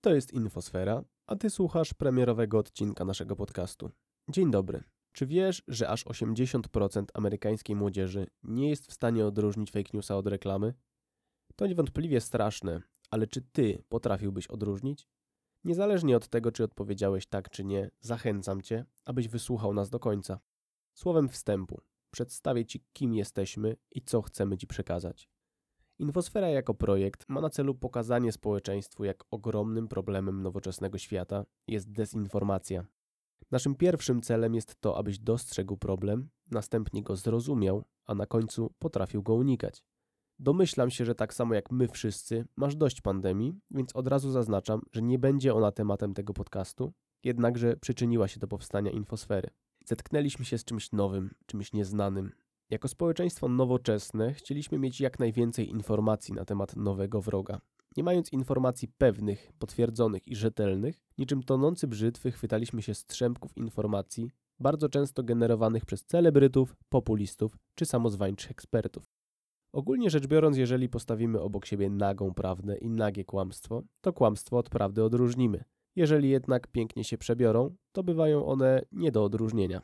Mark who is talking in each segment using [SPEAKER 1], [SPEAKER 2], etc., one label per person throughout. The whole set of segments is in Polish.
[SPEAKER 1] To jest Infosfera, a ty słuchasz premierowego odcinka naszego podcastu. Dzień dobry. Czy wiesz, że aż 80% amerykańskiej młodzieży nie jest w stanie odróżnić fake newsa od reklamy? To niewątpliwie straszne, ale czy ty potrafiłbyś odróżnić? Niezależnie od tego, czy odpowiedziałeś tak czy nie, zachęcam cię, abyś wysłuchał nas do końca. Słowem wstępu przedstawię ci, kim jesteśmy i co chcemy ci przekazać. Infosfera jako projekt ma na celu pokazanie społeczeństwu, jak ogromnym problemem nowoczesnego świata jest dezinformacja. Naszym pierwszym celem jest to, abyś dostrzegł problem, następnie go zrozumiał, a na końcu potrafił go unikać. Domyślam się, że tak samo jak my wszyscy, masz dość pandemii, więc od razu zaznaczam, że nie będzie ona tematem tego podcastu, jednakże przyczyniła się do powstania infosfery. Zetknęliśmy się z czymś nowym, czymś nieznanym. Jako społeczeństwo nowoczesne chcieliśmy mieć jak najwięcej informacji na temat nowego wroga. Nie mając informacji pewnych, potwierdzonych i rzetelnych, niczym tonący brzytwy chwytaliśmy się strzępków informacji, bardzo często generowanych przez celebrytów, populistów czy samozwańczych ekspertów. Ogólnie rzecz biorąc, jeżeli postawimy obok siebie nagą prawdę i nagie kłamstwo, to kłamstwo od prawdy odróżnimy. Jeżeli jednak pięknie się przebiorą, to bywają one nie do odróżnienia.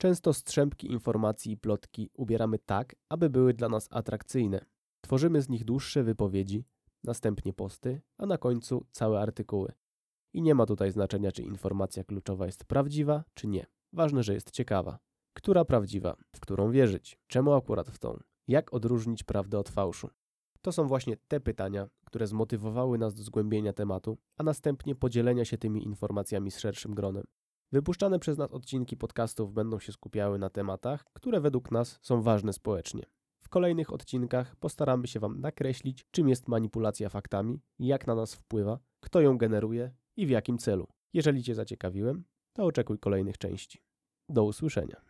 [SPEAKER 1] Często strzępki informacji i plotki ubieramy tak, aby były dla nas atrakcyjne. Tworzymy z nich dłuższe wypowiedzi, następnie posty, a na końcu całe artykuły. I nie ma tutaj znaczenia, czy informacja kluczowa jest prawdziwa, czy nie. Ważne, że jest ciekawa. Która prawdziwa? W którą wierzyć? Czemu akurat w tą? Jak odróżnić prawdę od fałszu? To są właśnie te pytania, które zmotywowały nas do zgłębienia tematu, a następnie podzielenia się tymi informacjami z szerszym gronem. Wypuszczane przez nas odcinki podcastów będą się skupiały na tematach, które według nas są ważne społecznie. W kolejnych odcinkach postaramy się Wam nakreślić, czym jest manipulacja faktami, jak na nas wpływa, kto ją generuje i w jakim celu. Jeżeli Cię zaciekawiłem, to oczekuj kolejnych części. Do usłyszenia.